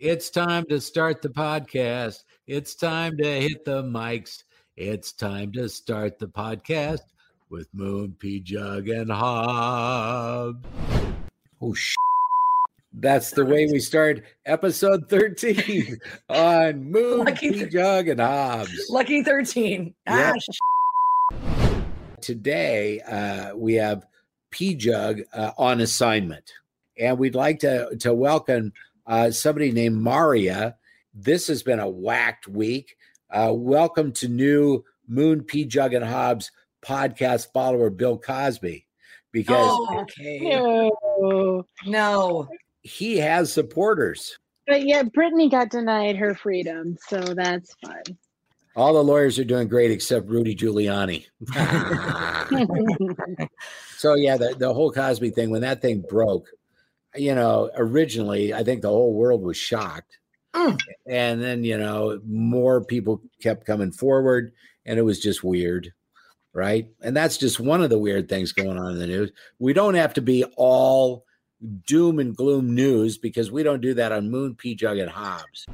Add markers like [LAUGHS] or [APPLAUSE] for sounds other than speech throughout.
It's time to start the podcast. It's time to hit the mics. It's time to start the podcast with Moon, P Jug, and Hob. Oh, sh- that's the way we start episode 13 [LAUGHS] on Moon, Lucky P Jug, and Hobbs. Lucky 13. Yeah. Ah, sh- Today, uh, we have P Jug uh, on assignment, and we'd like to, to welcome uh, somebody named Maria. This has been a whacked week. Uh, welcome to new Moon P Jug and Hobbs podcast follower Bill Cosby, because oh, okay. No. No. he has supporters. But yet Brittany got denied her freedom, so that's fine. All the lawyers are doing great except Rudy Giuliani. [LAUGHS] [LAUGHS] so yeah, the, the whole Cosby thing, when that thing broke, you know, originally I think the whole world was shocked. Mm. And then, you know, more people kept coming forward and it was just weird. Right. And that's just one of the weird things going on in the news. We don't have to be all doom and gloom news because we don't do that on Moon, P Jug, and Hobbs.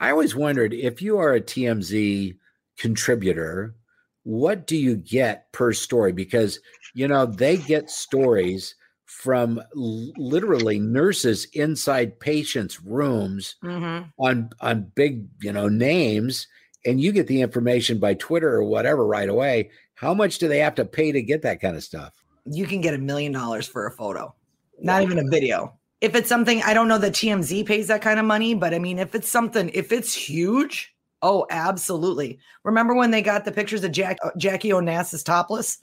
I always wondered if you are a TMZ contributor, what do you get per story? Because, you know, they get stories from l- literally nurses inside patients' rooms hmm on on big, you know, names, and you get the information by Twitter or whatever right away. How much do they have to pay to get that kind of stuff? You can get a million dollars for a photo, not even a video. If it's something, I don't know that TMZ pays that kind of money, but I mean, if it's something, if it's huge, oh, absolutely. Remember when they got the pictures of Jack, uh, Jackie Onassis topless?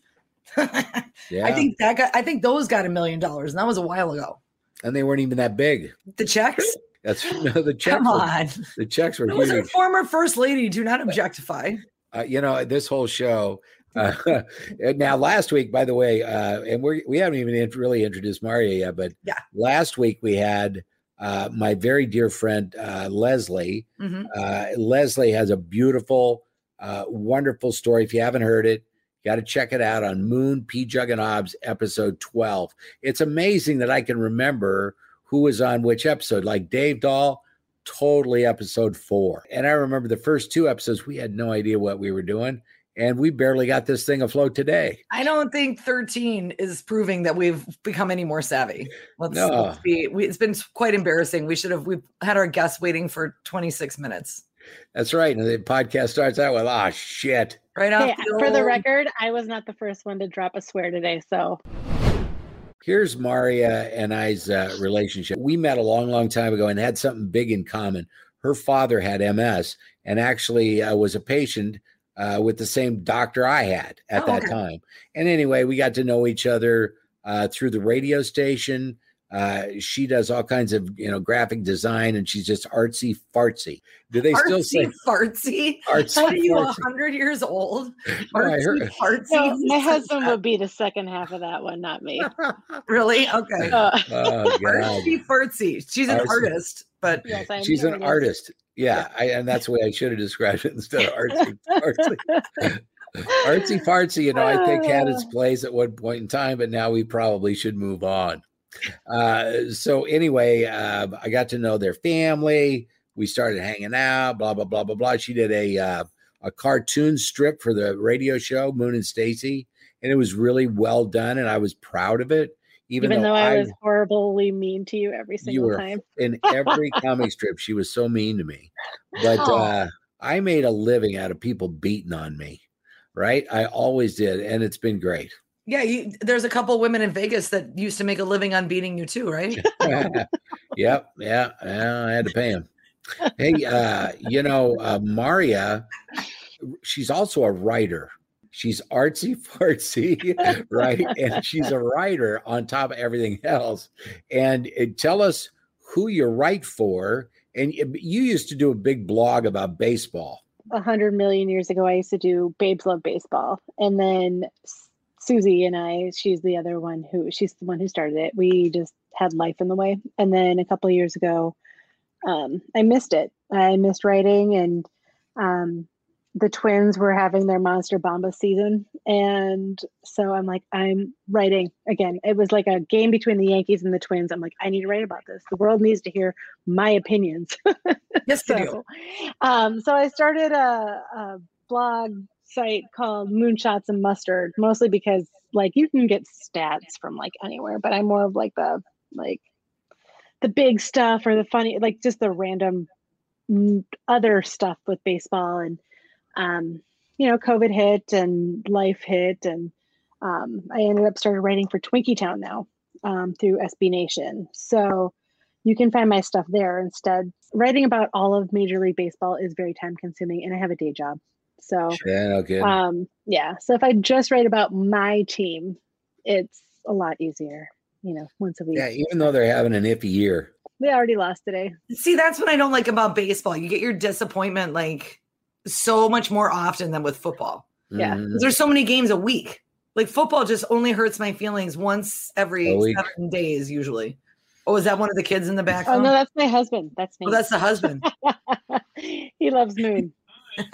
Yeah, I think that got, I think those got a million dollars, and that was a while ago. and they weren't even that big. The checks? That's [LAUGHS] no, the checks. Come were, on. the checks were It was huge. former first lady. Do not objectify. uh, you know this whole show uh, [LAUGHS] now last week by the way uh, and we we haven't even really introduced maria yet but Yeah. last week we had uh, my very dear friend uh, leslie Mhm. uh, leslie has a beautiful uh, wonderful story if you haven't heard it got to check it out on moon p jug and Hobbs episode 12 it's amazing that i can remember who was on which episode like dave dahl totally episode four. And I remember the first two episodes, we had no idea what we were doing. And we barely got this thing afloat today. I don't think 13 is proving that we've become any more savvy. Let's, No. let's be, we, it's been quite embarrassing. We should have, we've had our guests waiting for 26 minutes. That's right. And the podcast starts out with, ah, shit. Right off Okay, for the record, I was not the first one to drop a swear today, so Here's Maria and I's uh, relationship. We met a long, long time ago and had something big in common. Her father had MS and actually uh, was a patient uh, with the same doctor I had at Oh, that okay. time. And anyway, we got to know each other uh, through the radio station. Uh, she does all kinds of you know graphic design, and she's just artsy fartsy. Do they still say fartsy? artsy are you, fartsy? 100 years old? Artsy heard- fartsy? so Who my husband would be the second half of that one, not me. [LAUGHS] Really? Okay. Uh, Oh Artsy fartsy. She's an Artsy. artist, but yes, She's an artist. artist. Yeah, I, and that's the way I should have described it instead of [LAUGHS] artsy fartsy. artsy fartsy, you know, I think had its [LAUGHS] place at one point in time, but now we probably should move on. Uh, so anyway, uh, I got to know their family. We started hanging out. Blah blah blah blah blah. She did a uh, a cartoon strip for the radio show Moon and Stacy, and it was really well done, and I was proud of it. Even, Even, though, I, I was horribly mean to you every single you were time. [LAUGHS] in every comic strip, she was so mean to me. But Oh. uh, I made a living out of people beating on me, right? I always did, and it's been great. Yeah, you, there's a couple women in Vegas that used to make a living on beating you too, right? [LAUGHS] yep, yeah, yeah, I had to pay him. Hey, uh, you know, uh, Maria, she's also a writer. She's artsy fartsy, [LAUGHS] right? And she's a writer on top of everything else. And uh, tell us who you write for. And you used to do a big blog about baseball. A hundred million years ago, I used to do Babes Love Baseball, and then S- Susie and I, she's the other one who she's the one who started it. We just had life in the way, and then a couple of years ago, um, I missed it. I missed writing, and um, the twins were having their Monster Bomba season, and so I'm like, I'm writing again. It was like a game between the Yankees and the Twins. I'm like, I need to write about this. The world needs to hear my opinions. [LAUGHS] yes, they do. so, um, so I started a, a blog site called Moonshots and Mustard, mostly because like you can get stats from like anywhere, but I'm more of like the like the big stuff or the funny, like just the random other stuff with baseball and um, you know, COVID hit and life hit, and um, I ended up started writing for Twinkie Town now um, through SB Nation. So you can find my stuff there instead. Writing about all of Major League Baseball is very time consuming, and I have a day job. So Yeah, no kidding. um, yeah. So if I just write about my team, it's a lot easier. You know, once a week. yeah, even though they're having an iffy year. They already lost today. See, that's what I don't like about baseball. You get your disappointment like so much more often than with football. Yeah. 'Cause There's so many games a week. Like football just only hurts my feelings once every seven days, usually. Oh, is that one of the kids in the back? Oh no, that's my husband. That's me. oh, that's the husband. [LAUGHS] he loves Moon.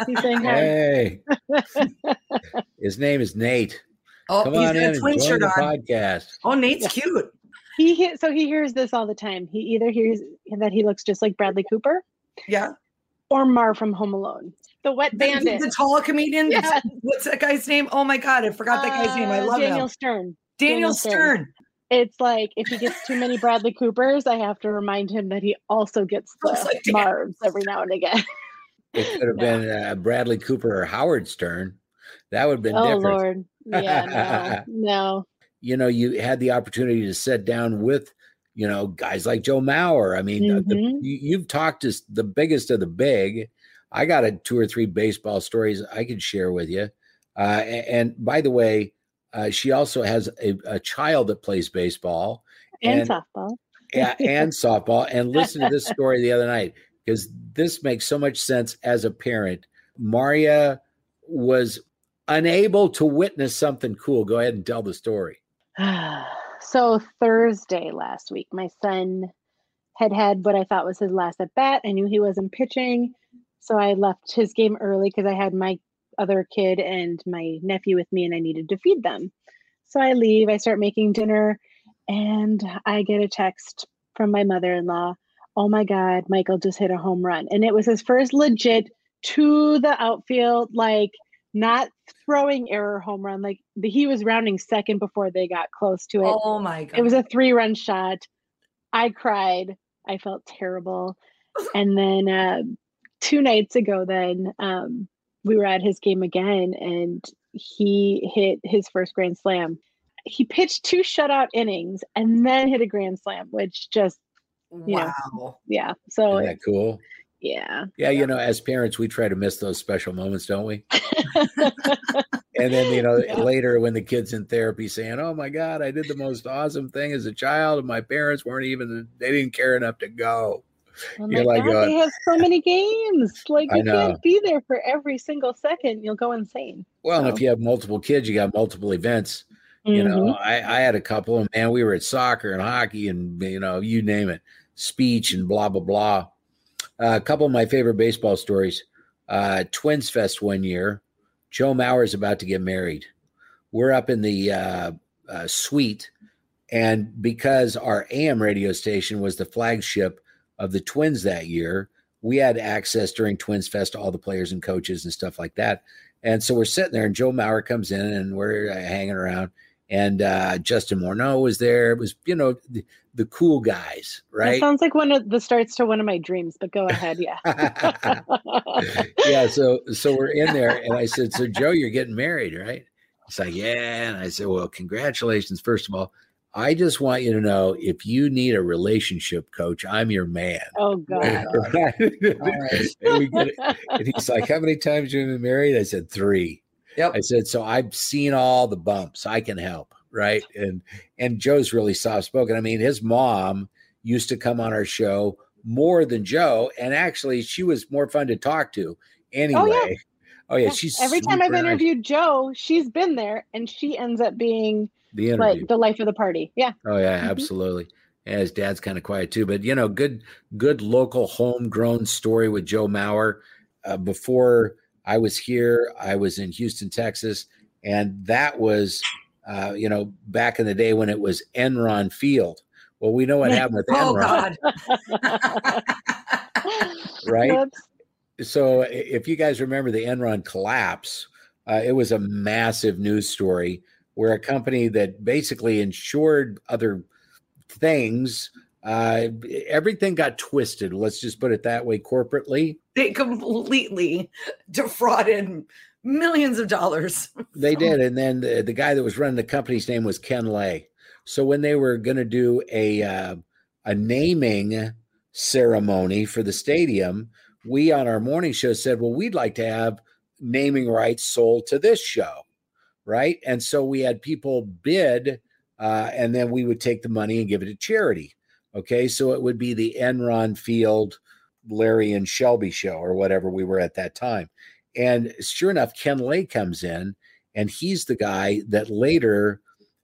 He's saying. Hey, [LAUGHS] his name is Nate. Oh, Come he's on got in a and twin join shirt the on. podcast. Oh, Nate's cute. He he- so he hears this all the time. He either hears that he looks just like Bradley Cooper Yeah. or Mar from Home Alone, the wet The, bandit. the tall comedian. Yes. What's that guy's name? Oh my god, I forgot that guy's name. I Uh, love Daniel him. Stern. Daniel Daniel Stern. Stern. It's like if he gets too many Bradley Coopers, I have to remind him that he also gets [LAUGHS] Looks the like Marvs every now and again. [LAUGHS] It could have Yeah. been uh, Bradley Cooper or Howard Stern. That would have been oh different. Lord, yeah, no, [LAUGHS] no. You know, you had the opportunity to sit down with, you know, guys like Joe Mauer. I mean, uh, the- you, you've talked to the biggest of the big. I got a two or three baseball stories I could share with you. Uh, a- and, by the way, uh, she also has a, a child that plays baseball And, And- softball. yeah, and [LAUGHS] softball. And listen to this story the other night because this makes so much sense as a parent. Maria was unable to witness something cool. Go ahead and tell the story. [SIGHS] so Thursday last week, my son had had what I thought was his last at bat. I knew he wasn't pitching, so I left his game early because I had my other kid and my nephew with me, and I needed to feed them. So I leave. I start making dinner, and I get a text from my mother-in-law. Oh my God, Michael just hit a home run, and it was his first legit to the outfield, like not throwing error home run. Like the, he was rounding second before they got close to it. Oh my god. It was a three run shot. I cried. I felt terrible. And then uh, two nights ago, then um, we were at his game again, and he hit his first grand slam. He pitched two shutout innings and then hit a grand slam, which just yeah. wow. yeah. So Isn't that cool? yeah, Yeah, you know, as parents, we try to miss those special moments, don't we? [LAUGHS] And then, you know, Yeah. later when the kid's in therapy saying, Oh my God, I did the most awesome thing as a child, and my parents weren't even, they didn't care enough to go. Oh You're my like God, going- they have so many games. Like you can't be there for every single second. You'll go insane. Well, and if you have multiple kids, you got multiple events. You know, Mhm. I, I had a couple, and man, we were at soccer and hockey, and you know, you name it, speech and blah blah blah. Uh, a couple of my favorite baseball stories. Uh, Twins Fest one year, Joe Mauer is about to get married. We're up in the uh, uh, suite, and because our AM radio station was the flagship of the Twins that year, we had access during Twins Fest to all the players and coaches and stuff like that. And so we're sitting there, and Joe Mauer comes in, and we're uh, hanging around. And uh, Justin Morneau was there. It was you know the, the cool guys, That right? sounds like one of the starts to one of my dreams, but go ahead. Yeah. [LAUGHS] yeah. So so we're in there, and I said, "So Joe, you're getting married, right?" He's like, "Yeah," and I said, "Well, congratulations, first of all." I just want you to know if you need a relationship coach, I'm your man. oh God. [LAUGHS] Right? and, we get it. And he's like, How many times have you been married? I said, Three. Yep. I said, So I've seen all the bumps. I can help. Right. And and Joe's really soft spoken. I mean, his mom used to come on our show more than Joe. And actually, she was more fun to talk to anyway. Oh, yeah. Yeah, She's Every time I've super nice. interviewed Joe, she's been there and she ends up being the interview. like the life of the party. Yeah. Oh yeah, Mhm. absolutely. Yeah, his dad's kind of quiet too, but you know, good, good local homegrown story with Joe Mauer. Uh, before I was here, I was in Houston, Texas, and that was, uh, you know, back in the day when it was Enron Field. Well, we know what happened with [LAUGHS] Oh Enron, [LAUGHS] right? Whoops. so if you guys remember the Enron collapse, uh, it was a massive news story where a company that basically insured other things, uh, everything got twisted. Let's just put it that way corporately. They completely defrauded millions of dollars. They did. And then the, the guy that was running the company's name was Ken Lay. So when they were going to do a, uh, a naming ceremony for the stadium, we on our morning show said, well, we'd like to have naming rights sold to this show. Right. And so we had people bid, uh, and then we would take the money and give it to charity. Okay. So it would be the Enron Field, Larry and Shelby show or whatever we were at that time. And sure enough, Ken Lay comes in, and he's the guy that later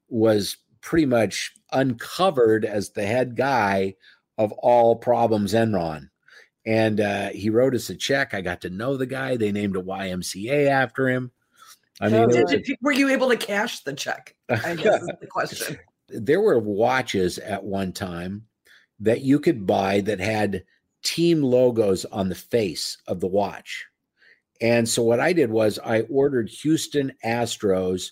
was pretty much uncovered as the head guy of all problems Enron. And uh, he wrote us a check. I got to know the guy. They named a YMCA after him. I mean, Oh, a- were you able to cash the check? I guess is [LAUGHS] the question. there were watches at one time that you could buy that had team logos on the face of the watch. And so what I did was I ordered Houston Astros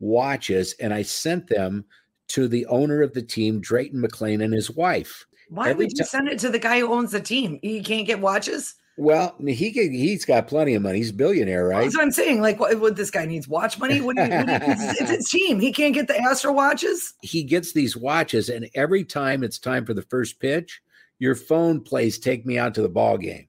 watches and I sent them to the owner of the team, Drayton McLane, and his wife. Why Every would you send it to the guy who owns the team? He can't get watches. Well, he could, he's got plenty of money. He's a billionaire, right? That's what I'm saying. Like, what, what this guy needs watch money? What you, what you- it's, it's [LAUGHS] his team. He can't get the Astro watches. he gets these watches, and every time it's time for the first pitch, your phone plays "Take Me Out to the Ball Game,"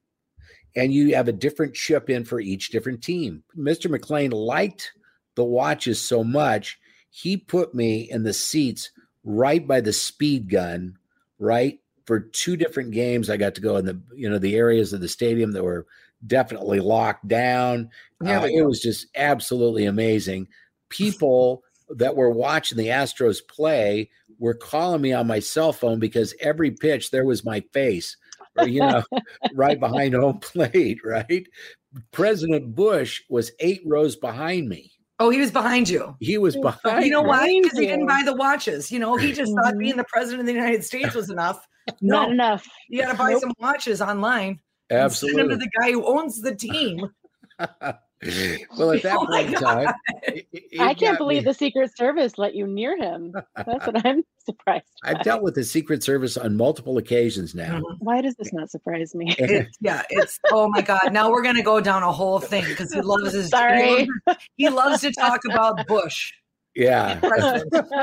and you have a different chip in for each different team. Mister McLane liked the watches so much, he put me in the seats right by the speed gun, right for two different games. I got to go in the you know the areas of the stadium that were definitely locked down. There Uh, it was just absolutely amazing. People that were watching the Astros play were calling me on my cell phone because every pitch there was my face, or, you know, [LAUGHS] right behind home plate, right? President Bush was eight rows behind me. Oh, he was behind you. He was behind. You know me. why? Because he didn't buy the watches. You know, he just thought being the president of the United States was enough. [LAUGHS] Not enough. you got to buy Nope. some watches online. and Send them to Absolutely. the guy who owns the team. [LAUGHS] well, at [LAUGHS] that Oh point in time, it- it I can't believe me- the Secret Service let you near him. That's what I'm [LAUGHS] surprised. [LAUGHS] By. I've dealt with the Secret Service on multiple occasions now. Mhm. Why does this not surprise me? It- yeah, it's oh my god. Now we're gonna go down a whole thing because he loves his. Sorry. He loves to talk about Bush. Yeah.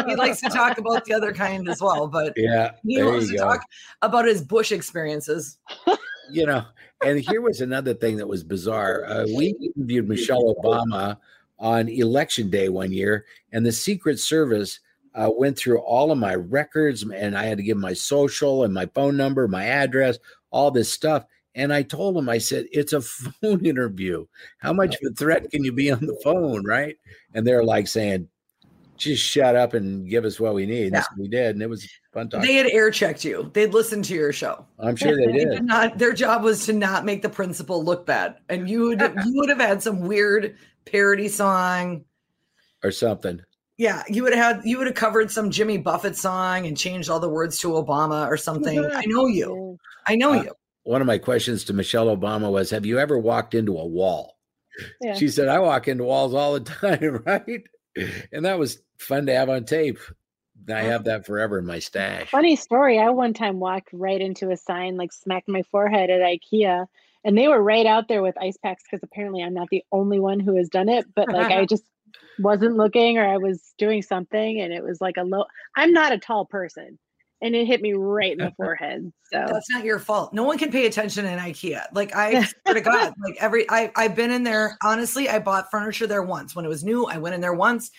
He likes to talk about the other kind as well, but Yeah. he there loves to go. talk about his Bush experiences. You know, and here was another thing that was bizarre. Uh, we [LAUGHS] interviewed Michelle Obama on election day one year, and the Secret Service uh, went through all of my records, and I had to give my social and my phone number, my address, all this stuff. And I told them, I said, it's a [LAUGHS] phone interview. How much of a threat can you be on the phone, right? And they're like saying, just shut up and give us what we need. And that's we did. And it was. They had air checked you. They'd listened to your show. I'm sure they They did. did not. Their job was to not make the principal look bad, and you would [LAUGHS] you would have had some weird parody song. Or something. Yeah, you would have had you would have covered some Jimmy Buffett song and changed all the words to Obama or something. [LAUGHS] I know you. I know Uh, you. one of my questions to Michelle Obama was, "Have you ever walked into a wall?" Yeah. She said, "I walk into walls all the [LAUGHS] time, right?" and that was fun to have on tape. I have that forever in my stash. Funny story. I one time walked right into a sign, like smacked my forehead at IKEA, and they were right out there with ice packs because apparently I'm not the only one who has done it. But like I [LAUGHS] just wasn't looking or I was doing something, and it was like a low. I'm not a tall person, and it hit me right in the [LAUGHS] forehead. So That's not your fault. No one can pay attention in IKEA. Like I [LAUGHS] swear to God, like every I I've been in there. Honestly, I bought furniture there once when it was new. I went in there once,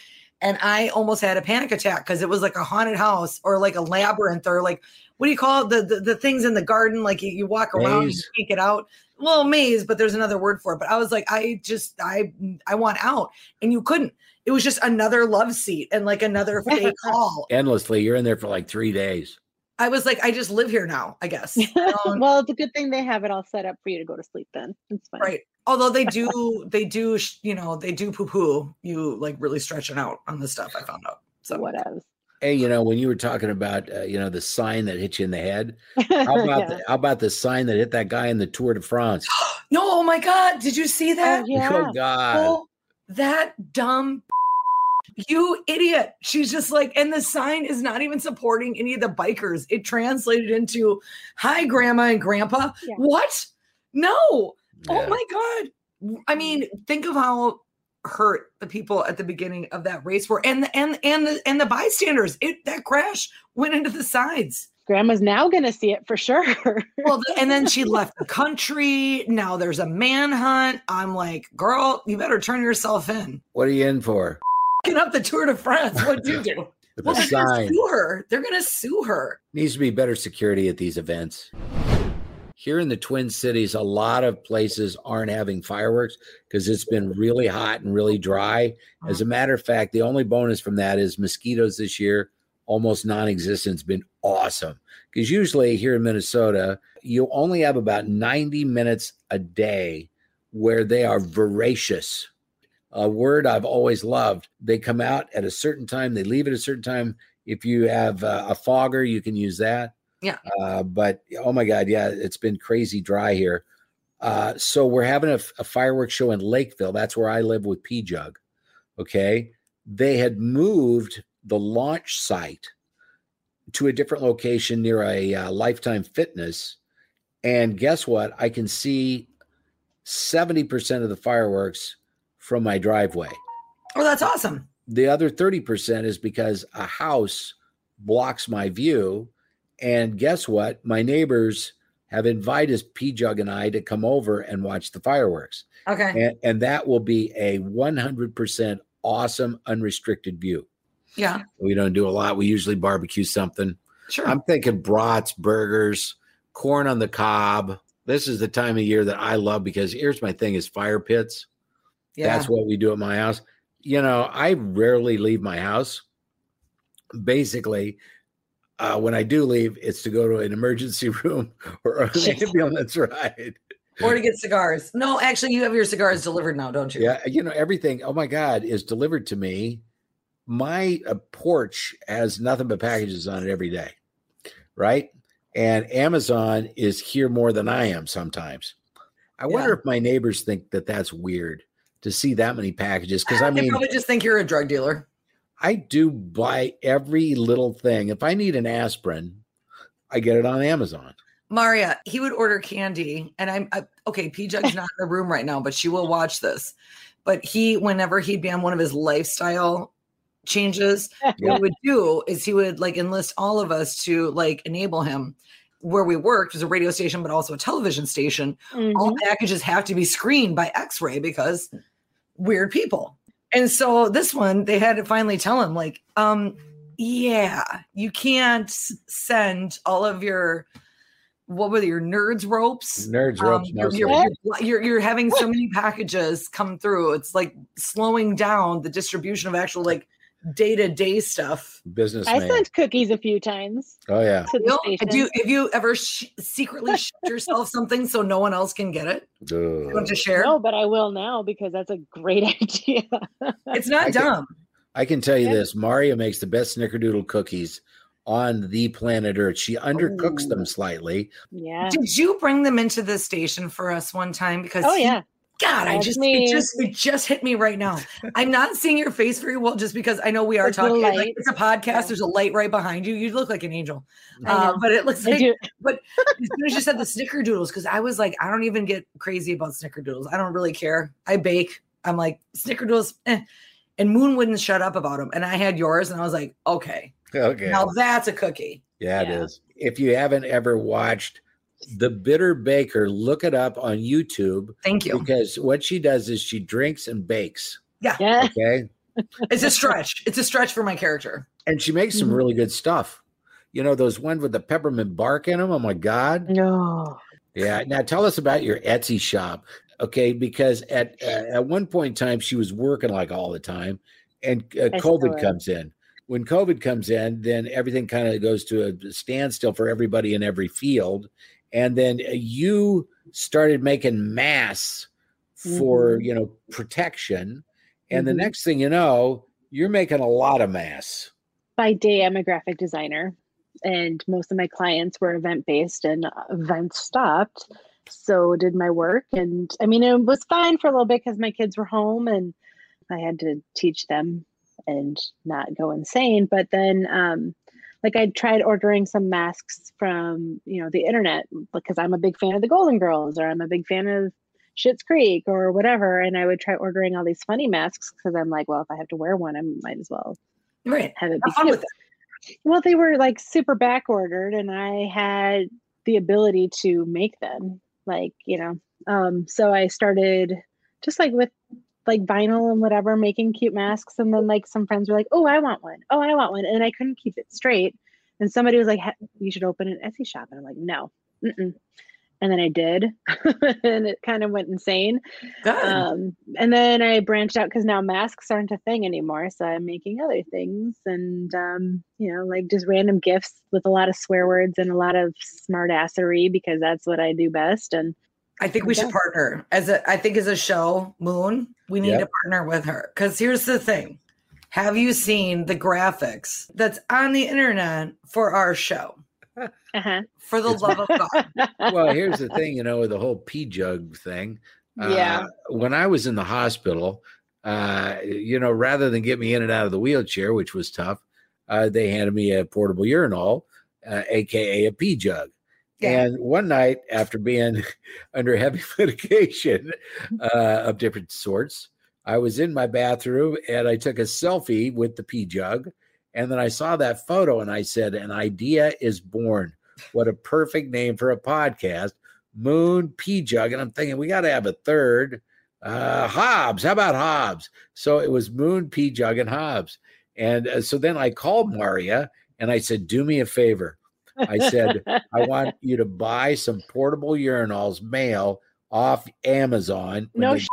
and I almost had a panic attack because it was like a haunted house or like a labyrinth or like what do you call it? The the, the things in the garden? Like you, you walk around, and you can't get out. Well, maze, but there's another word for it. But I was like, I just I I want out, and you couldn't. It was just another love seat and like another fake [LAUGHS] hall. Endlessly, you're in there for like three days. I was like, I just live here now. I guess. [LAUGHS] Um, well, it's a good thing they have it all set up for you to go to sleep. Then it's fine. right although they [LAUGHS] do they do you know they do poo poo you like really stretching out on the stuff i found out so Whatever. Hey, you know, when you were talking about, uh, you know, the sign that hit you in the head, [LAUGHS] how about Yeah. the, how about the sign that hit that guy in the Tour de France? [GASPS] no oh my god did you see that Oh, yeah. Oh God! Oh, that dumb you idiot. She's just like and the sign is not even supporting any of the bikers. It translated into hi grandma and grandpa. Yeah. what? No. Oh my god. I mean think of how hurt the people at the beginning of that race were and the and and the and the bystanders. It that crash went into the sides. Grandma's now gonna see it for sure. well the- and then she left the country. Now there's a manhunt. I'm like girl you better turn yourself in. What are you in for? Fucking up the tour de france what'd you do [LAUGHS] well the they're gonna sue her they're gonna sue her needs to be better security at these events. Here in the Twin Cities, a lot of places aren't having fireworks because it's been really hot and really dry. As a uh-huh. matter of fact, the only bonus from that is mosquitoes this year, almost non existent. It's been awesome. Because usually here in Minnesota, you only have about 90 minutes a day where they are voracious. A word I've always loved. They come out at a certain time, they leave at a certain time. If you have uh, a fogger, you can use that. Yeah. Uh, but oh my God, yeah, it's been crazy dry here. Uh, so we're having a, a fireworks show in Lakeville. That's where I live with P Jug. Okay. They had moved the launch site to a different location near a uh, Lifetime Fitness. And guess what? I can see 70% of the fireworks from my driveway. oh that's awesome The other 30% is because a house blocks my view. And guess what? My neighbors have invited P Jug and I to come over and watch the fireworks. okay And, and that will be a 100% awesome, unrestricted view. yeah We don't do a lot. We usually barbecue something. sure I'm thinking brats, burgers, corn on the cob. This is the time of year that I love because here's my thing is fire pits. Yeah That's what we do at my house. You know, I rarely leave my house. Basically, uh, when I do leave, it's to go to an emergency [LAUGHS] room or an ambulance ride. or to get cigars no actually you have your cigars delivered now don't you Yeah, you know, everything, oh my God, is delivered to me. My uh, porch has nothing but packages on it every day, right? And Amazon is here more than I am sometimes. I wonder Yeah. if my neighbors think that that's weird to see that many packages. Because I [LAUGHS] mean, they probably just think you're a drug dealer I do buy every little thing. If I need an aspirin, I get it on Amazon. Maria, he would order candy, and I'm I, okay. P Jug's not in the room right now, but she will watch this. But he, whenever he'd be on one of his lifestyle changes, what he would do is he would like enlist all of us to like enable him. Where we worked was a radio station, but also a television station. All Mhm. packages have to be screened by X-ray because weird people. And so this one, they had to finally tell him, like, um, yeah, you can't send all of your what were they, your nerds ropes? Nerds Um, ropes. you're, you're, you're, you're, you're having so many packages come through. It's like slowing down the distribution of actual like day to day stuff. Business. I sent cookies a few times oh yeah. to the You know, station. have you have you ever sh- secretly shipped yourself something so no one else can get it? You want to share? No, but I will now because that's a great [LAUGHS] idea. It's not I can- dumb. I can tell you Yeah. this: Maria makes the best snickerdoodle cookies on the planet Earth. She undercooks Ooh. them slightly. yeah. Did you bring them into the station for us one time? Because Oh he- yeah. God, I just me. it just it just hit me right now. I'm not seeing your face very well just because I know we are It's talking. Like, it's a podcast. Yeah. There's a light right behind you. You look like an angel, uh, but it looks I like. do. But as soon as you said the snickerdoodles, because I was like, I don't even get crazy about snickerdoodles. I don't really care. I bake. I'm like snickerdoodles, eh. and Moon wouldn't shut up about them. And I had yours, and I was like, okay, Okay. now that's a cookie. Yeah, it Yeah. is. If you haven't ever watched The Bitter Baker, look it up on YouTube Thank you. because what she does is she drinks and bakes. Yeah. Okay. [LAUGHS] It's a stretch. It's a stretch for my character. And she makes some Mhm. really good stuff. You know, those ones with the peppermint bark in them. Oh my God. No. Yeah. Now tell us about your Etsy shop. Okay. Because at uh, at one point in time, she was working like all the time and uh, COVID comes in. When COVID comes in, then everything kind of goes to a standstill for everybody in every field. And then uh, you started making masks for, Mhm. you know, protection. And the Mhm. next thing you know, you're making a lot of masks. By day, I'm a graphic designer, and most of my clients were event based, and events stopped. So did my work, and I mean, it was fine for a little bit because my kids were home, and I had to teach them and not go insane. But then, um, like I tried ordering some masks from you know the internet because I'm a big fan of the Golden Girls, or I'm a big fan of Schitt's Creek, or whatever. And I would try ordering all these funny masks because I'm like, well, if I have to wear one, I might as well Right. have it be fun with it. Well, they were like super back ordered, and I had the ability to make them. Like, you know, um, so I started just like with like vinyl and whatever, making cute masks. And then like some friends were like, "Oh, I want one. Oh, I want one," and I couldn't keep it straight. And somebody was like, "You should open an Etsy shop," and I'm like, "No." Mm-mm. And then I did, [LAUGHS] and it kind of went insane. Um, and then I branched out because now masks aren't a thing anymore. So I'm making other things and, um, you know, like just random gifts with a lot of swear words and a lot of smart assery because that's what I do best. And I think we should partner as a. I think as a show, Moon, we need Yep. to partner with her. Because here's the thing: Have you seen the graphics that's on the internet for our show? [LAUGHS] uh-huh. For the It's- love of God, [LAUGHS] well, here's the thing, you know, with the whole P jug thing. Yeah. Uh, when I was in the hospital, uh, you know, rather than get me in and out of the wheelchair, which was tough, uh, they handed me a portable urinal, uh, aka a P jug. Yeah. And one night, after being [LAUGHS] under heavy [LAUGHS] medication uh, of different sorts, I was in my bathroom and I took a selfie with the P jug. And then I saw that photo and I said, An idea is born. What a perfect name for a podcast. Moon P Jug. And I'm thinking, we got to have a third. Uh, Hobbs. How about Hobbs? So it was Moon P Jug and Hobbs. And uh, so then I called Maria and I said, Do me a favor. I said, I want you to buy some portable urinals mail off Amazon. no, they-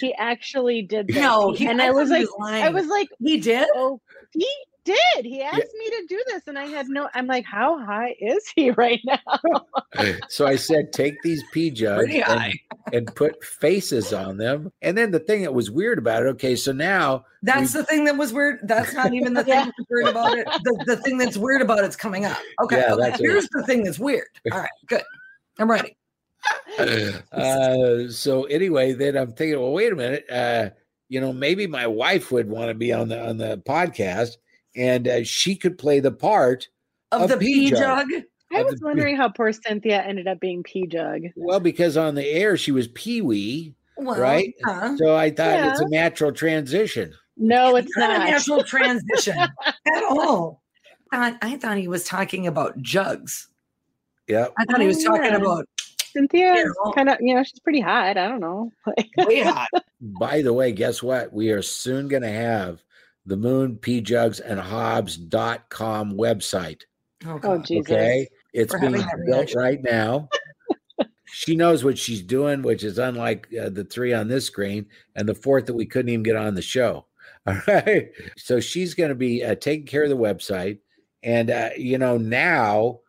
he actually did that. no, He- he, and I was like, lying. I was like, he did. oh, he did. He asked me to do this, and I had no. I'm like, how high is he [LAUGHS] right now? so I said, take these P [LAUGHS] jugs and, and put faces on them. And then the thing that was weird about it, okay, so now That's the thing that was weird. That's not even the thing Yeah. that's weird about it. The, the thing that's weird about it's coming up. Okay, [LAUGHS] Yeah, okay, that's it. here's the thing that's weird. All right, good. I'm ready. uh, so anyway, then I'm thinking, well, wait a minute, uh, you know, maybe my wife would want to be on the on the podcast, and uh, she could play the part. Of A the pea pea jug. jug. I Of was the- wondering how poor Cynthia ended up being P Jug. Well, because on the air she was Pee Wee, Well, right? huh? So I thought it's a natural transition. No, it's not, not. a natural transition [LAUGHS] at all. I, I thought he was talking about jugs. Yeah, I thought he was talking yeah. about Cynthia Yeah, kind of, you know, she's pretty hot. I don't know. [LAUGHS] Way hot. By the way, guess what? We are soon going to have the Moon P Jugs and Hobbs.com website. Oh, oh, God. Jesus. Okay. It's We're being built reaction. right now. [LAUGHS] she knows what she's doing, which is unlike uh, the three on this screen and the fourth that we couldn't even get on the show. [LAUGHS] All right. So she's going to be uh, taking care of the website. And, uh, you know, now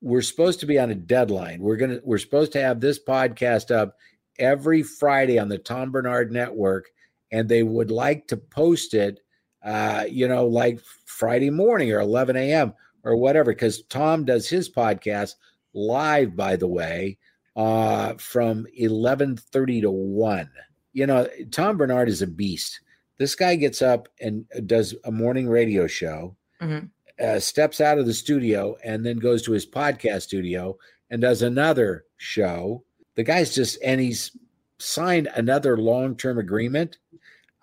we're supposed to be on a deadline. We're going to, we're supposed to have this podcast up every Friday on the Tom Bernard Network. And they would like to post it, uh, you know, like Friday morning or 11 a.m or whatever, because Tom does his podcast live, by the way, uh, from 11:30 to 1. You know, Tom Bernard is a beast. This guy gets up and does a morning radio show, Mhm. uh, steps out of the studio, and then goes to his podcast studio and does another show. The guy's just, and he's signed another long term agreement.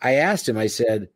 I asked him, I said,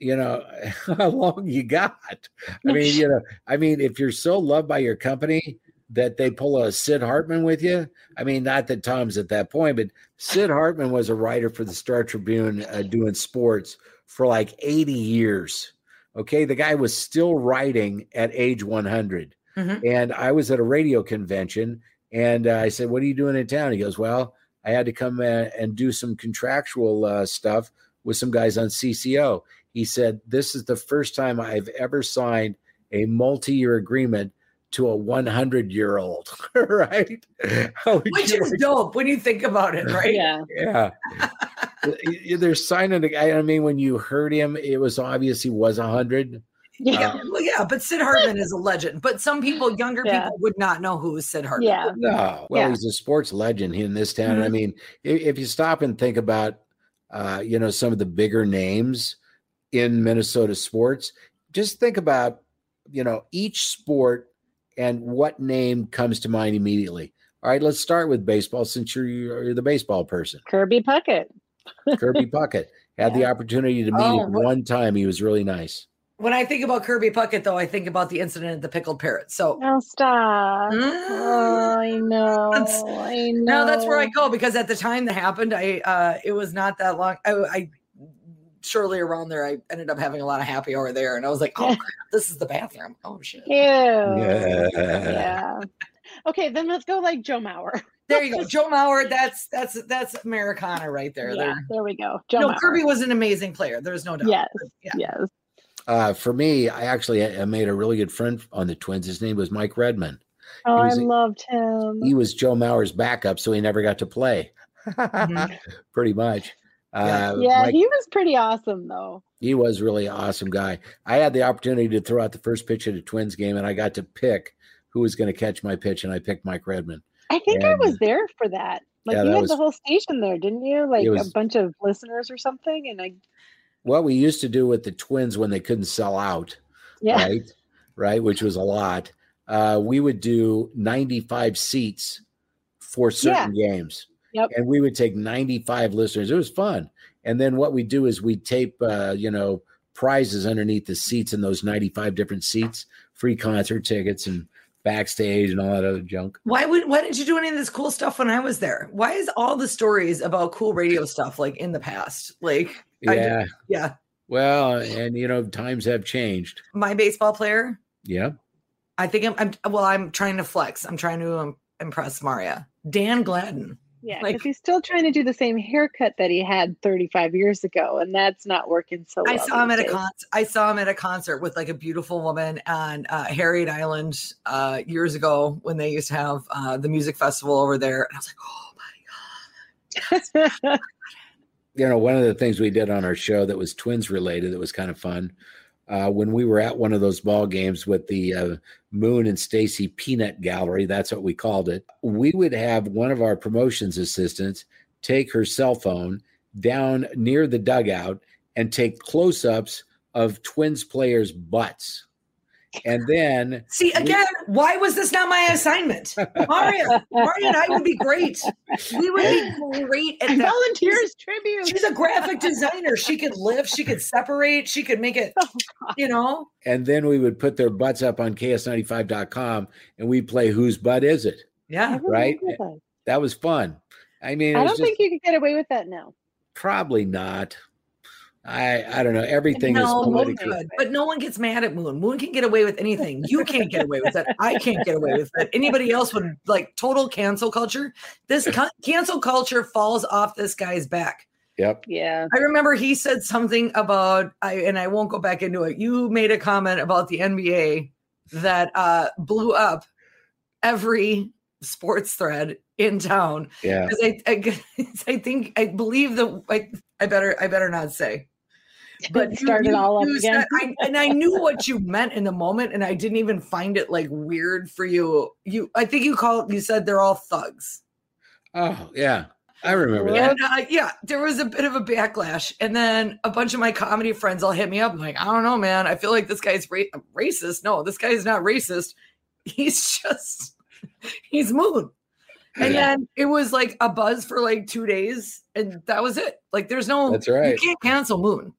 you know, [LAUGHS] how long you got? I mean, you know, I mean, if you're so loved by your company that they pull a Sid Hartman with you, I mean, not that Tom's at that point, but Sid Hartman was a writer for the Star Tribune uh, doing sports for like 80 years. Okay. The guy was still writing at age 100. Mhm. And I was at a radio convention and uh, I said, What are you doing in town? He goes, Well, I had to come uh, and do some contractual uh, stuff with some guys on CCO. He said, This is the first time I've ever signed a multi year agreement to a 100 year old. [LAUGHS] right. Which you is dope when you think about it, right? Yeah. yeah. Y- They're signing the guy. I mean, when you heard him, it was obvious he was a hundred. Yeah, Uh, well, yeah, but Sid Hartman is a legend. But some people, younger Yeah. people, would not know who is Sid Hartman. Yeah. No, well, Yeah. he's a sports legend in this town. I Mhm. mean, if, if you stop and think about, uh, you know, some of the bigger names in Minnesota sports, just think about, you know, each sport and what name comes to mind immediately. All right, let's start with baseball since you're, you're the baseball person. Kirby Puckett. Kirby [LAUGHS] Puckett had the opportunity to meet Oh, him one time. He was really nice. When I think about Kirby Puckett, though, I think about the incident at the pickled parrot. So Oh, stop. Mm. Oh, I know. That's- I know. now that's where I go because at the time that happened, I uh it was not that long. I, I shortly around there, I ended up having a lot of happy hour there, and I was like, oh, [LAUGHS] crap, this is the bathroom. Oh shit. Ew. Yeah. Yeah. Okay, then let's go like Joe Mauer. There you go, [LAUGHS] Joe Mauer. That's that's that's Americana right there. Yeah, There. there we go. Joe No, Mauer. Kirby was an amazing player. There's no doubt. Yes. Yeah. Yes. Uh, for me, I actually I made a really good friend on the Twins. His name was Mike Redmond. Oh, I was a- loved him. He was Joe Mauer's backup, so he never got to play. Mhm. [LAUGHS] Pretty much. Yeah. Uh, yeah, Mike- he was pretty awesome though. he was really awesome guy. I had the opportunity to throw out the first pitch at a Twins game, and I got to pick who was going to catch my pitch, and I picked Mike Redmond. I think I was there for that. Like Yeah, you that had was- the whole station there, didn't you? Like was- a bunch of listeners or something. And I What we used to do with the Twins when they couldn't sell out, yeah. right? Right, which was a lot. Uh, we would do 95 seats for certain games. Yep. And we would take 95 listeners. It was fun. And then what we do is we tape, uh, you know, prizes underneath the seats in those 95 different seats, free concert tickets and backstage and all that other junk. Why would why didn't you do any of this cool stuff when I was there? Why is all the stories about cool radio stuff like in the past? Like I- Yeah. yeah, Well, and you know, times have changed. my baseball player. Yeah. I think I'm, I'm well. I'm trying to flex. I'm trying to um, impress Maria. Dan Gladden. Yeah, Like- because he's still trying to do the same haircut that he had 35 years ago, and that's not working so well. I saw him these at a days. concert. I saw him at a concert with like a beautiful woman on uh, Harriet Island uh, years ago when they used to have uh, the music festival over there. And I was like, oh my [LAUGHS] god. you know, one of the things we did on our show that was twins related that was kind of fun. Uh, when we were at one of those ball games with the uh, Moon and Stacy Peanut Gallery, that's what we called it. We would have one of our promotions assistants take her cell phone down near the dugout and take close ups of twins players' butts. And then See, again, why was this not my assignment? Maria, Maria and I would be great. We would be great at that. Volunteers tribute. She's a graphic designer. She could lift, she could separate, she could make it, oh, you know. and then we would put their butts up on ks95.com and we'd play whose butt is it? Yeah. Right? that. That was fun. I mean, I don't just, think you could get away with that now. Probably not. I I don't know. Everything No, is Moon politically. could, but no one gets mad at Moon. Moon can get away with anything. You can't get away with that. I can't get away with it. Anybody else would like total cancel culture. This ca- cancel culture falls off this guy's back. Yep. Yeah. I remember he said something about I and I won't go back into it. You made a comment about the NBA that uh blew up every sports thread in town. Yeah. 'Cause I, I, [LAUGHS] I think I believe that I, I better I better not say. [LAUGHS] But you- Start it you- all up again. I, and I knew what you meant in the moment, and I didn't even find it like weird for you. You, I think you called. You said they're all thugs. Oh yeah, I remember that. Uh, yeah, there was a bit of a backlash. And then a bunch of my comedy friends all hit me up. I'm like, I don't know, man. I feel like this guy's ra- racist. No, this guy is not racist. He's [LAUGHS] just, he's moon. And Yeah. then it was like a buzz for like two days. And that was it. Like, there's no, That's right. you can't cancel moon.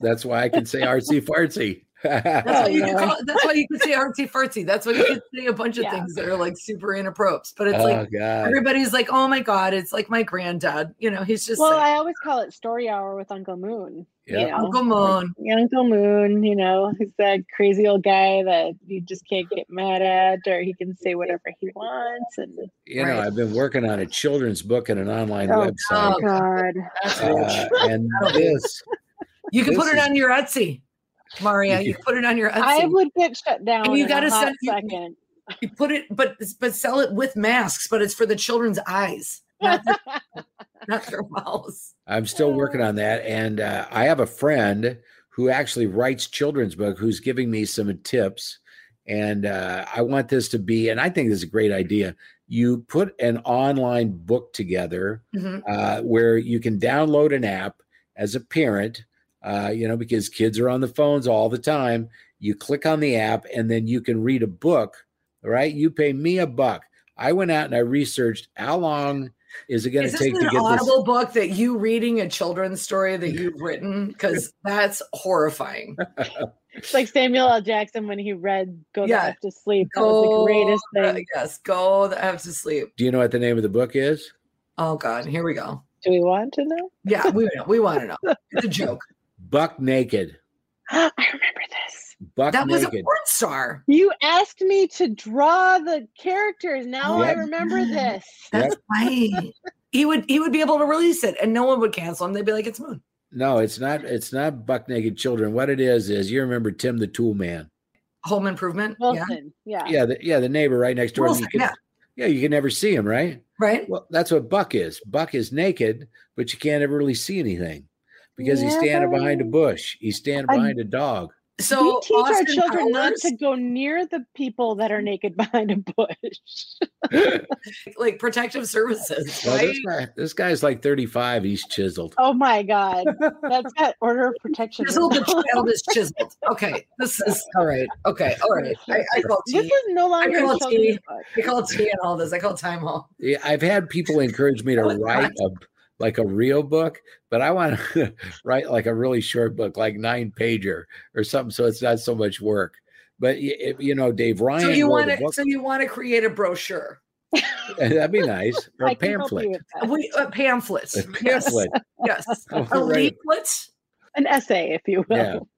That's why I can say artsy fartsy. That's why you can call, that's why you can say artsy fartsy. That's why you can say a bunch of Yeah. things that are like super inappropriate. But it's oh like God. everybody's like, oh my God, it's like my granddad. You know, he's just Well, like, I always call it story hour with Uncle Moon. you know, Uncle Moon. yeah, Uncle Moon, you know, he's that crazy old guy that you just can't get mad at, or he can say whatever he wants. And You know, Right. I've been working on a children's book and an online Oh, website. Oh, God, That's Uh, rich. and this, You can this put it is- on your Etsy, Maria. You You put it on your Etsy. I would get shut down. And you gotta send- you- You put it, but but sell it with masks. But it's for the children's eyes, not their, [LAUGHS] not their mouths. I'm still working on that. And uh, I have a friend who actually writes children's book who's giving me some tips. And uh, I want this to be, and I think this is a great idea. You put an online book together Mhm. uh, where you can download an app as a parent, uh, you know, because kids are on the phones all the time. You click on the app and then you can read a book, right? You pay me a buck. I went out and I researched how long is it going to take to an get this. audible book that you reading a children's story that you've written? Because that's horrifying. It's like Samuel L. Jackson when he read "Go Yeah. the F to Sleep." That was the greatest thing. yes, go the F to sleep. Do you know what the name of the book is? Oh God, here we go. Do we want to know? Yeah, we know. We want to know. It's a joke. Buck Naked. [GASPS] I remember this. Buck That was a porn star. You asked me to draw the characters. Now I remember this. That's right. He would he would be able to release it, and no one would cancel him. They'd be like, "It's Moon." No, it's not. It's not Buck Naked Children. What it is is you remember Tim the Tool Man. Home Improvement. Yeah. Wilson. Yeah. Yeah, the, yeah, the neighbor right next door. Wilson, can, yeah. yeah, you can never see him, right? Right. Well, that's what Buck is. Buck is naked, but you can't ever really see anything because he's standing behind a bush. He's standing behind a dog. So we teach our Austin children not to go near the people that are naked [LAUGHS] behind a bush. [LAUGHS] like protective services, Well, right? this guy, this guy's like 35. He's chiseled. oh my God. That's [LAUGHS] That's order of protection. Chiseled the child is chiseled. Okay, this is all right. Okay, all right. I, I call this T. is no longer call a tea. I call T and all this. I call time hall. Yeah, I've had people encourage me to write a like a real book, but I want to [LAUGHS] write like a really short book, like nine pager or something, so it's not so much work. But it, you know, Dave Ryan. So you want to so you want to create a brochure, [LAUGHS] that'd be nice, [LAUGHS] or I a can help pamphlet. you with that. we, uh, a pamphlet. A pamphlet. Yes, yes. Oh, a right. leaflet. An essay, if you will.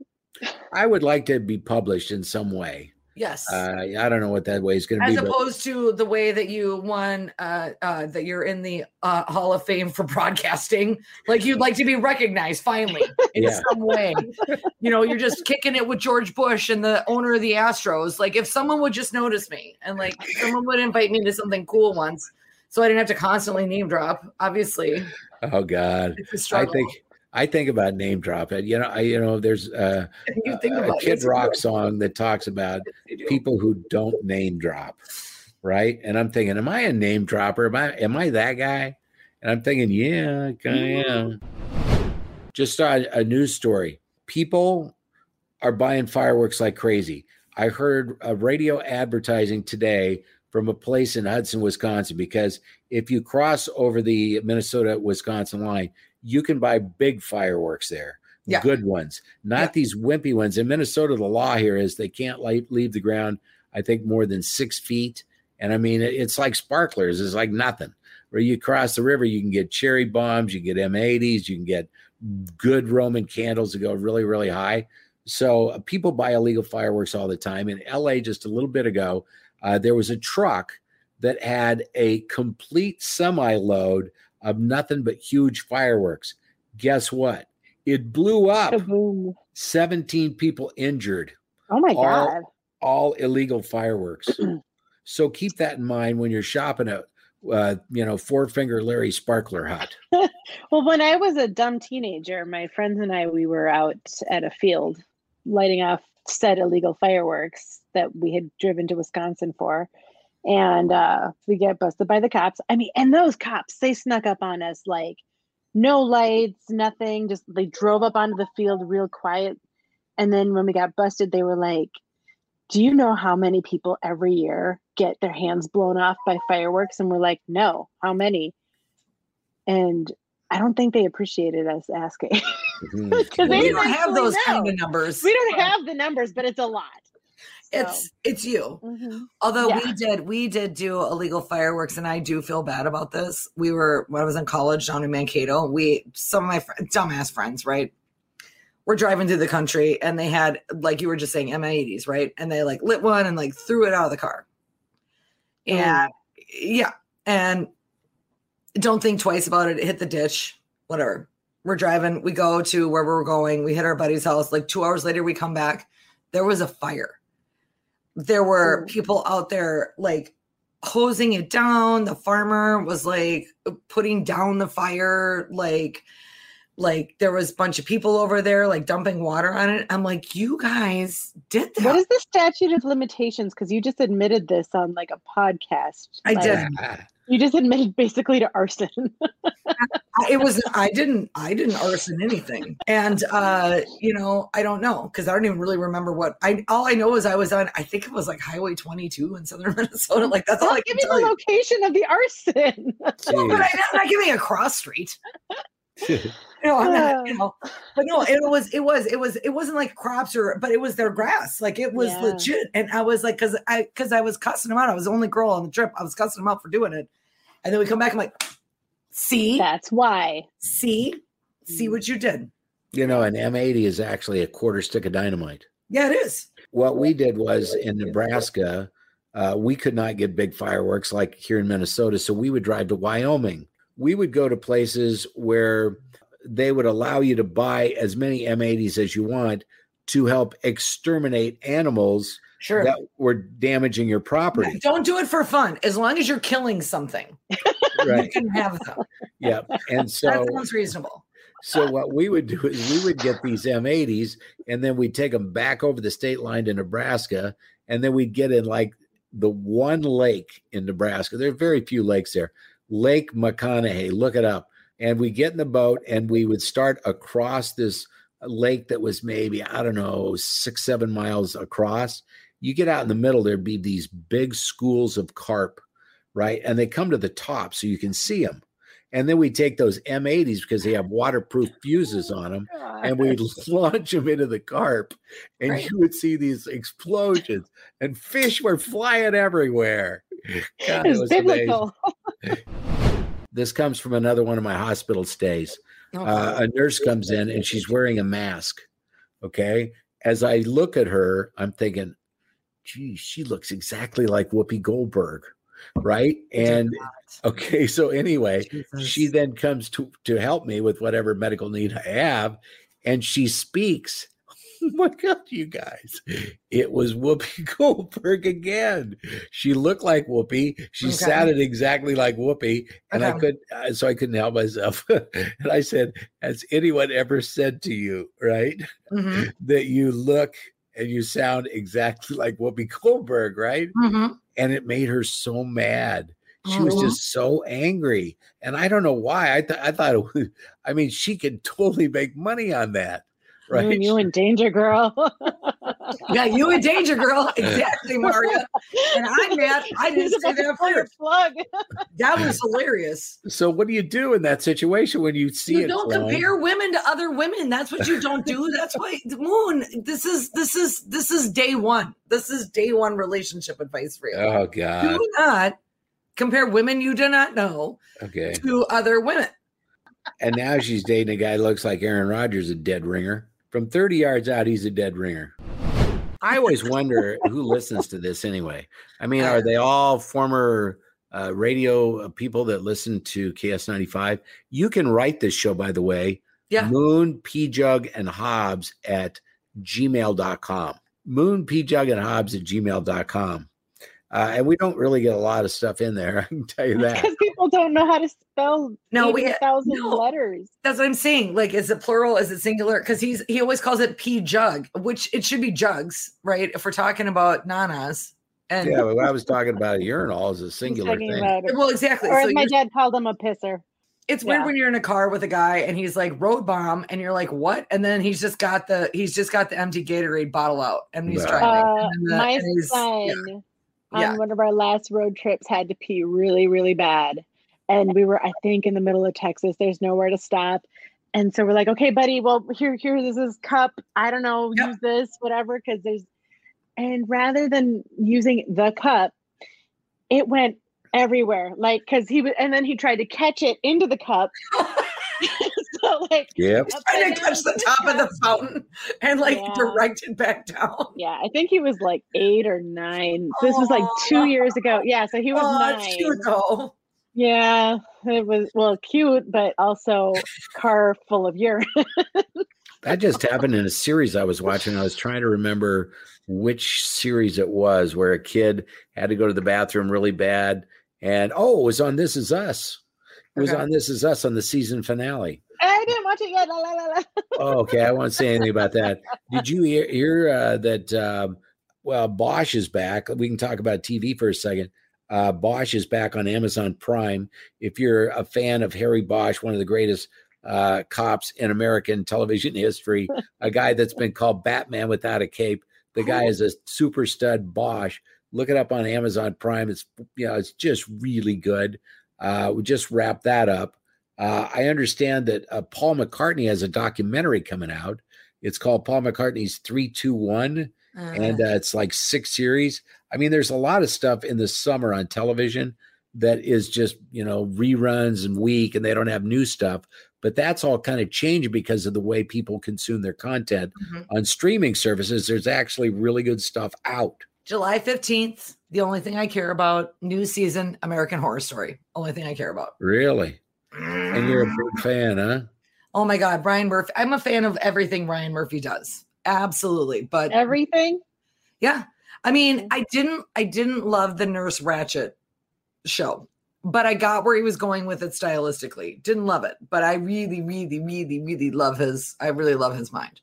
Yeah. I would like to be published in some way. Yes. Uh, I don't know what that way is going to As be. but- opposed to the way that you won, uh, uh, that you're in the uh, Hall of Fame for [LAUGHS] broadcasting, like you'd like to be recognized finally [LAUGHS] in Yeah. some way. You know, you're just kicking it with George Bush and the owner of the Astros. Like, if someone would just notice me and like someone would invite me to something cool once, so I didn't have to constantly name drop. Obviously, oh God, I think I think about name drop it. You know, I you know, there's uh, you think a about it, Kid a Rock good- song that talks about people who don't name drop, right? And I'm thinking, am I a name dropper? Am I am I that guy? And I'm thinking, yeah, I kinda am. Just saw a news story. People are buying fireworks like crazy. I heard a radio advertising today from a place in Hudson, Wisconsin, because if you cross over the Minnesota Wisconsin line, you can buy big fireworks there, Yeah. good ones, not Yeah. these wimpy ones. In Minnesota, the law here is they can't like leave the ground, I think, more than six feet. And I mean, it- it's like sparklers, it's like nothing. Where you cross the river, you can get cherry bombs, you get M80s, you can get good Roman candles that go really, really high. So uh, people buy illegal fireworks all the time. In LA, just a little bit ago, uh, there was a truck that had a complete semi load of nothing but huge fireworks. Guess what? It blew up. Kaboom. 17 people injured, Oh my All- God. all illegal fireworks. [CLEARS THROAT] so keep that in mind when you're shopping at, uh, you know, Four Finger Larry Sparkler Hut. [LAUGHS] Well, when I was a dumb teenager, my friends and I, we were out at a field lighting off said illegal fireworks that we had driven to Wisconsin for. And uh, we get busted by the cops. I mean, and those cops, they snuck up on us like no lights, nothing. Just they drove up onto the field real quiet. And then when we got busted, they were like, Do you know how many people every year get their hands blown off by fireworks? And we're like, No, how many? And I don't think they appreciated us asking. [LAUGHS] Because we they don't have those know. kind of numbers. We don't have the numbers, but it's a lot. So, It's it's you. mhm. Although Yeah. we did we did do illegal fireworks, and I do feel bad about this. We were when I was in college down in Mankato. We some of my fr- dumbass friends, right? We're driving through the country, and they had like you were just saying M80s, right? And they like lit one and like threw it out of the car. And yeah, and don't think twice about it. it. Hit the ditch, whatever. We're driving. We go to where we're going. We hit our buddy's house. Like two hours later, we come back. There was a fire. There were Ooh. people out there like hosing it down. The farmer was like putting down the fire. Like, like there was a bunch of people over there like dumping water on it. I'm like, you guys did that. What is the statute of limitations? Because you just admitted this on like a podcast. I Like, did. [LAUGHS] You just admitted basically to arson. [LAUGHS] It was i didn't i didn't arson anything. And uh you know i don't know because i don't even really remember what i all i know is i was on i think it was like highway 22 in southern [LAUGHS] minnesota. Like that's all i Don't can give me tell the you. location of the arson. Well, but I, i'm not giving a cross street you [LAUGHS] know i'm not you know but no it was it was it was it wasn't like crops or but it was their grass. Like it was Yeah. legit. And i was like because i because i was cussing them out. I was the only girl on the trip. I was cussing them out for doing it. And then we come back i'm like see? That's why. see? See what you did. You know, an M80 is actually a quarter stick of dynamite. yeah it is. What we did was in Nebraska, uh, we could not get big fireworks like here in Minnesota. So we would drive to Wyoming. We would go to places where they would allow you to buy as many M80s as you want to help exterminate animals sure that were damaging your property. Don't do it for fun. As long as you're killing something, [LAUGHS] you can have them. Yeah. And so that sounds reasonable. So what we would do is we would get these M80s and then we'd take them back over the state line to Nebraska and then we'd get in like the one lake in Nebraska. There are very few lakes there. Lake McConaughy, look it up. And we get in the boat and we would start across this lake that was maybe, I don't know, six, seven miles across. You get out in the middle, there'd be these big schools of carp, right? And they come to the top so you can see them. And then we take those M80s because they have waterproof fuses on them, and we'd oh, [LAUGHS] launch them into the carp, and Right. you would see these explosions, and fish were flying everywhere. [LAUGHS] God, it was biblical. [LAUGHS] This comes from another one of my hospital stays. Uh, a nurse comes in and she's wearing a mask. Okay. As I look at her, I'm thinking, gee, she looks exactly like Whoopi Goldberg. Right. And [LAUGHS] okay. So, anyway, she then comes to to help me with whatever medical need I have, and she speaks. [LAUGHS] My God, you guys! It was Whoopi [LAUGHS] Goldberg again. She looked like Whoopi. She Okay. sounded exactly like Whoopi, and I could, uh, so I couldn't help myself. [LAUGHS] and I said, "Has anyone ever said to you, right, Mhm, that you look and you sound exactly like Whoopi Goldberg, right?" mhm. and it made her so mad. She was just so angry, and I don't know why. I thought I thought it was. I mean, she could totally make money on that, right? and you in danger, girl. [LAUGHS] Yeah, you a danger girl. [LAUGHS] Exactly, Maria. And I'm mad. I didn't say that first. plug. That was [LAUGHS] hilarious. so, what do you do in that situation when you see You it? don't flowing? compare women to other women. That's what you don't do. That's why Moon. This is this is this is day one. This is day one relationship advice for you. Oh God. do not compare women you do not know Okay. to other women. And now she's dating a guy who looks like Aaron Rodgers, a dead ringer. From 30 yards out, he's a dead ringer. I always wonder [LAUGHS] who listens to this anyway. I mean, are they all former uh, radio people that listen to KS95? You can write this show, by the way, Yeah. Moon, P Jug, and Hobbs at gmail.com. Moon, P Jug, and Hobbs at gmail.com. Uh, and we don't really get a lot of stuff in there. [LAUGHS] I can tell you that. Because people don't know how to spell No, we- a thousand no. letters. That's what I'm saying. Like, is it plural? Is it singular? Because he's he always calls it P jug, which it should be jugs, right? If we're talking about nanas, And Yeah, but I was talking about a urinal as a [LAUGHS] singular thing. about well, exactly. Or So my dad called him a pisser. it's weird yeah. when you're in a car with a guy and he's like road bomb, and you're like, what? And then he's just got the he's just got the empty Gatorade bottle out, and he's Right. driving. Uh, And the- my and he's- son yeah. On one of our last road trips had to pee really, really bad. And we were, I think, in the middle of Texas. There's nowhere to stop. And so we're like, okay, buddy, well, here, here, this is cup. I don't know, Yep. use this, whatever, because there's and rather than using the cup, it went everywhere. Like, because he was, and then he tried to catch it into the cup. [LAUGHS] [LAUGHS] so, like, Yep. He's trying to catch the top of the fountain and like Yeah. direct it back down. yeah, I think he was like eight or nine. This was like two years ago. Yeah, so he was oh, nine. it's cute though. Yeah, it was well cute, but also car full of urine. [LAUGHS] That just happened in a series I was watching. I was trying to remember which series it was where a kid had to go to the bathroom really bad. And oh, it was on This Is Us. It was Okay. on This Is Us on the season finale. I didn't watch it yet. La, la, la. Oh, okay. I won't say anything about that. Did you hear, hear uh, that? Um, well, Bosch is back. We can talk about TV for a second. Uh, Bosch is back on Amazon Prime. If you're a fan of Harry Bosch, one of the greatest uh, cops in American television [LAUGHS] history, a guy that's been called Batman without a cape. The guy is a super stud Bosch. Look it up on Amazon Prime. It's you know it's just really good. Uh, we just wrapped that up. Uh, I understand that uh, Paul McCartney has a documentary coming out. It's called Paul McCartney's 321, and uh, it's like six series. I mean, there's a lot of stuff in the summer on television that is just, you know, reruns and weak and they don't have new stuff. But that's all kind of changed because of the way people consume their content Mhm. on streaming services. There's actually really good stuff out. July 15th, the only thing I care about, new season, American Horror Story. Only thing I care about. Really? And you're a mm. big fan, huh? Oh my God, Ryan Murphy. I'm a fan of everything Ryan Murphy does. Absolutely. But Everything. yeah, I mean, mm. I didn't, I didn't love the Nurse Ratched show, but I got where he was going with it stylistically. Didn't love it, but I really, really, really, really love his, I really love his mind.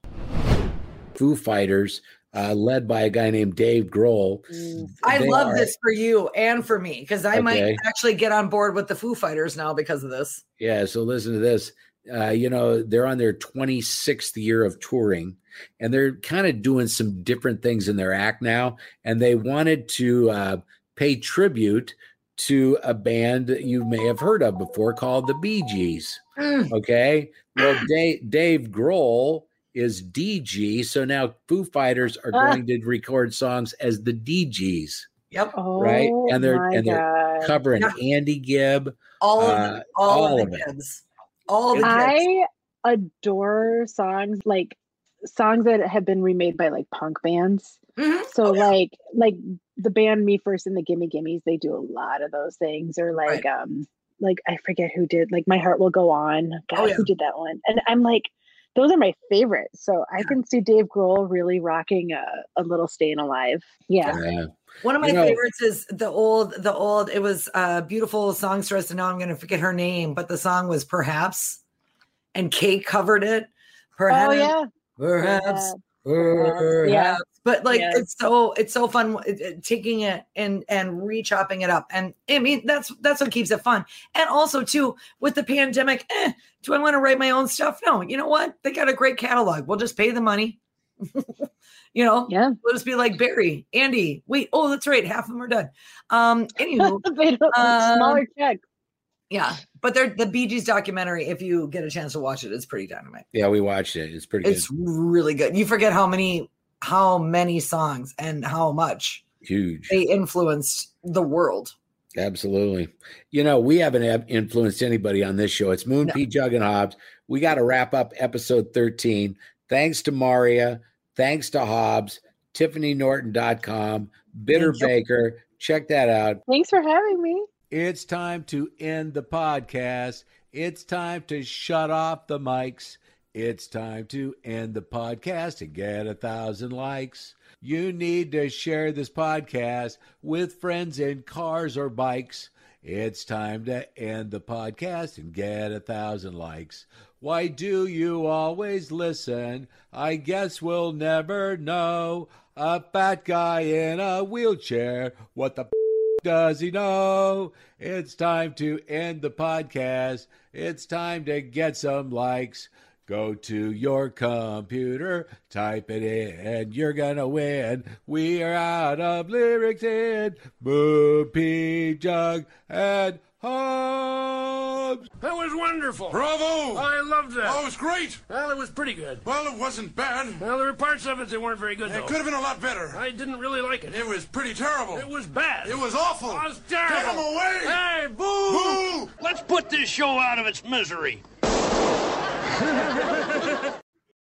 Foo Fighters, uh, led by a guy named Dave Grohl. Mm. I They love are- this for you and for me because I might actually get on board with the Foo Fighters now because of this. Yeah, so listen to this. Uh, you know, they're on their 26th year of touring and they're kind of doing some different things in their act now. And they wanted to uh, pay tribute to a band that you may have heard of before called the Bee Gees. Mm, Okay. Well, Dave, Dave Grohl is DG. So now Foo Fighters are Ah. going to record songs as the DGs, Yep. Oh, Right, and they're- and they're God. covering Yeah. Andy Gibb. All of Uh, them, all, all of of the it. kids. All the kids. I adore songs like songs that have been remade by like punk bands. Mhm. So Oh, yeah. like like the band Me First and the Gimme Gimmes, they do a lot of those things. Or like um like I forget who did like My Heart Will Go On. God, Oh, yeah. who did that one? And I'm like, those are my favorites. So I Yeah. can see Dave Grohl really rocking a, a little staying alive. Yeah. Uh, One of my You know- favorites is the old, the old. It was a beautiful songstress, and now I'm going to forget her name, but the song was "Perhaps," and Cake covered it. Perhaps, Oh yeah. perhaps, Yeah. Yeah. But like, Yeah. it's so it's so fun it- it- taking it and and re-chopping it up, and I mean that's that's what keeps it fun. And also too with the pandemic, eh, do I want to write my own stuff? No. You know what? They got a great catalog. We'll just pay the money. [LAUGHS] you know, Yeah. We'll just be like Barry, Andy. Wait, oh, that's right. Half of them are done. Um, [LAUGHS] anywho, Um, smaller check. yeah, but they're the Bee Gees documentary. If you get a chance to watch it, it's pretty dynamite. yeah, we watched it. It's pretty It's really good. You forget how many how many songs and how much. Huge. they influenced the world. Absolutely. You know, we haven't have influenced anybody on this show. It's Moon, No. Pete, Jug, and Hobbs. We got to wrap up episode 13. Thanks to Maria. Thanks to Hobbs. TiffanyNorton.com. Bitter Thank you. Baker. Check that out. Thanks for having me. It's time to end the podcast. It's time to shut off the mics. It's time to end the podcast and get a thousand likes. You need to share this podcast with friends in cars or bikes. It's time to end the podcast and get a thousand likes. Why do you always listen? I guess we'll never know. A fat guy in a wheelchair. What the does he know? It's time to end the podcast. It's time to get some likes. Go to your computer, type it in, you're gonna win. We are out of lyrics in Boopy Jug and Hobbs. That was wonderful. Bravo! I loved that. Oh, it was great. Well, it was pretty good. Well, it wasn't bad. Well, there were parts of it that weren't very good, It though. could have been a lot better. I didn't really like it. It was pretty terrible. It was bad. It was awful. It was terrible. Get him away! Hey, boo! Boo! Let's put this show out of its misery. [LAUGHS]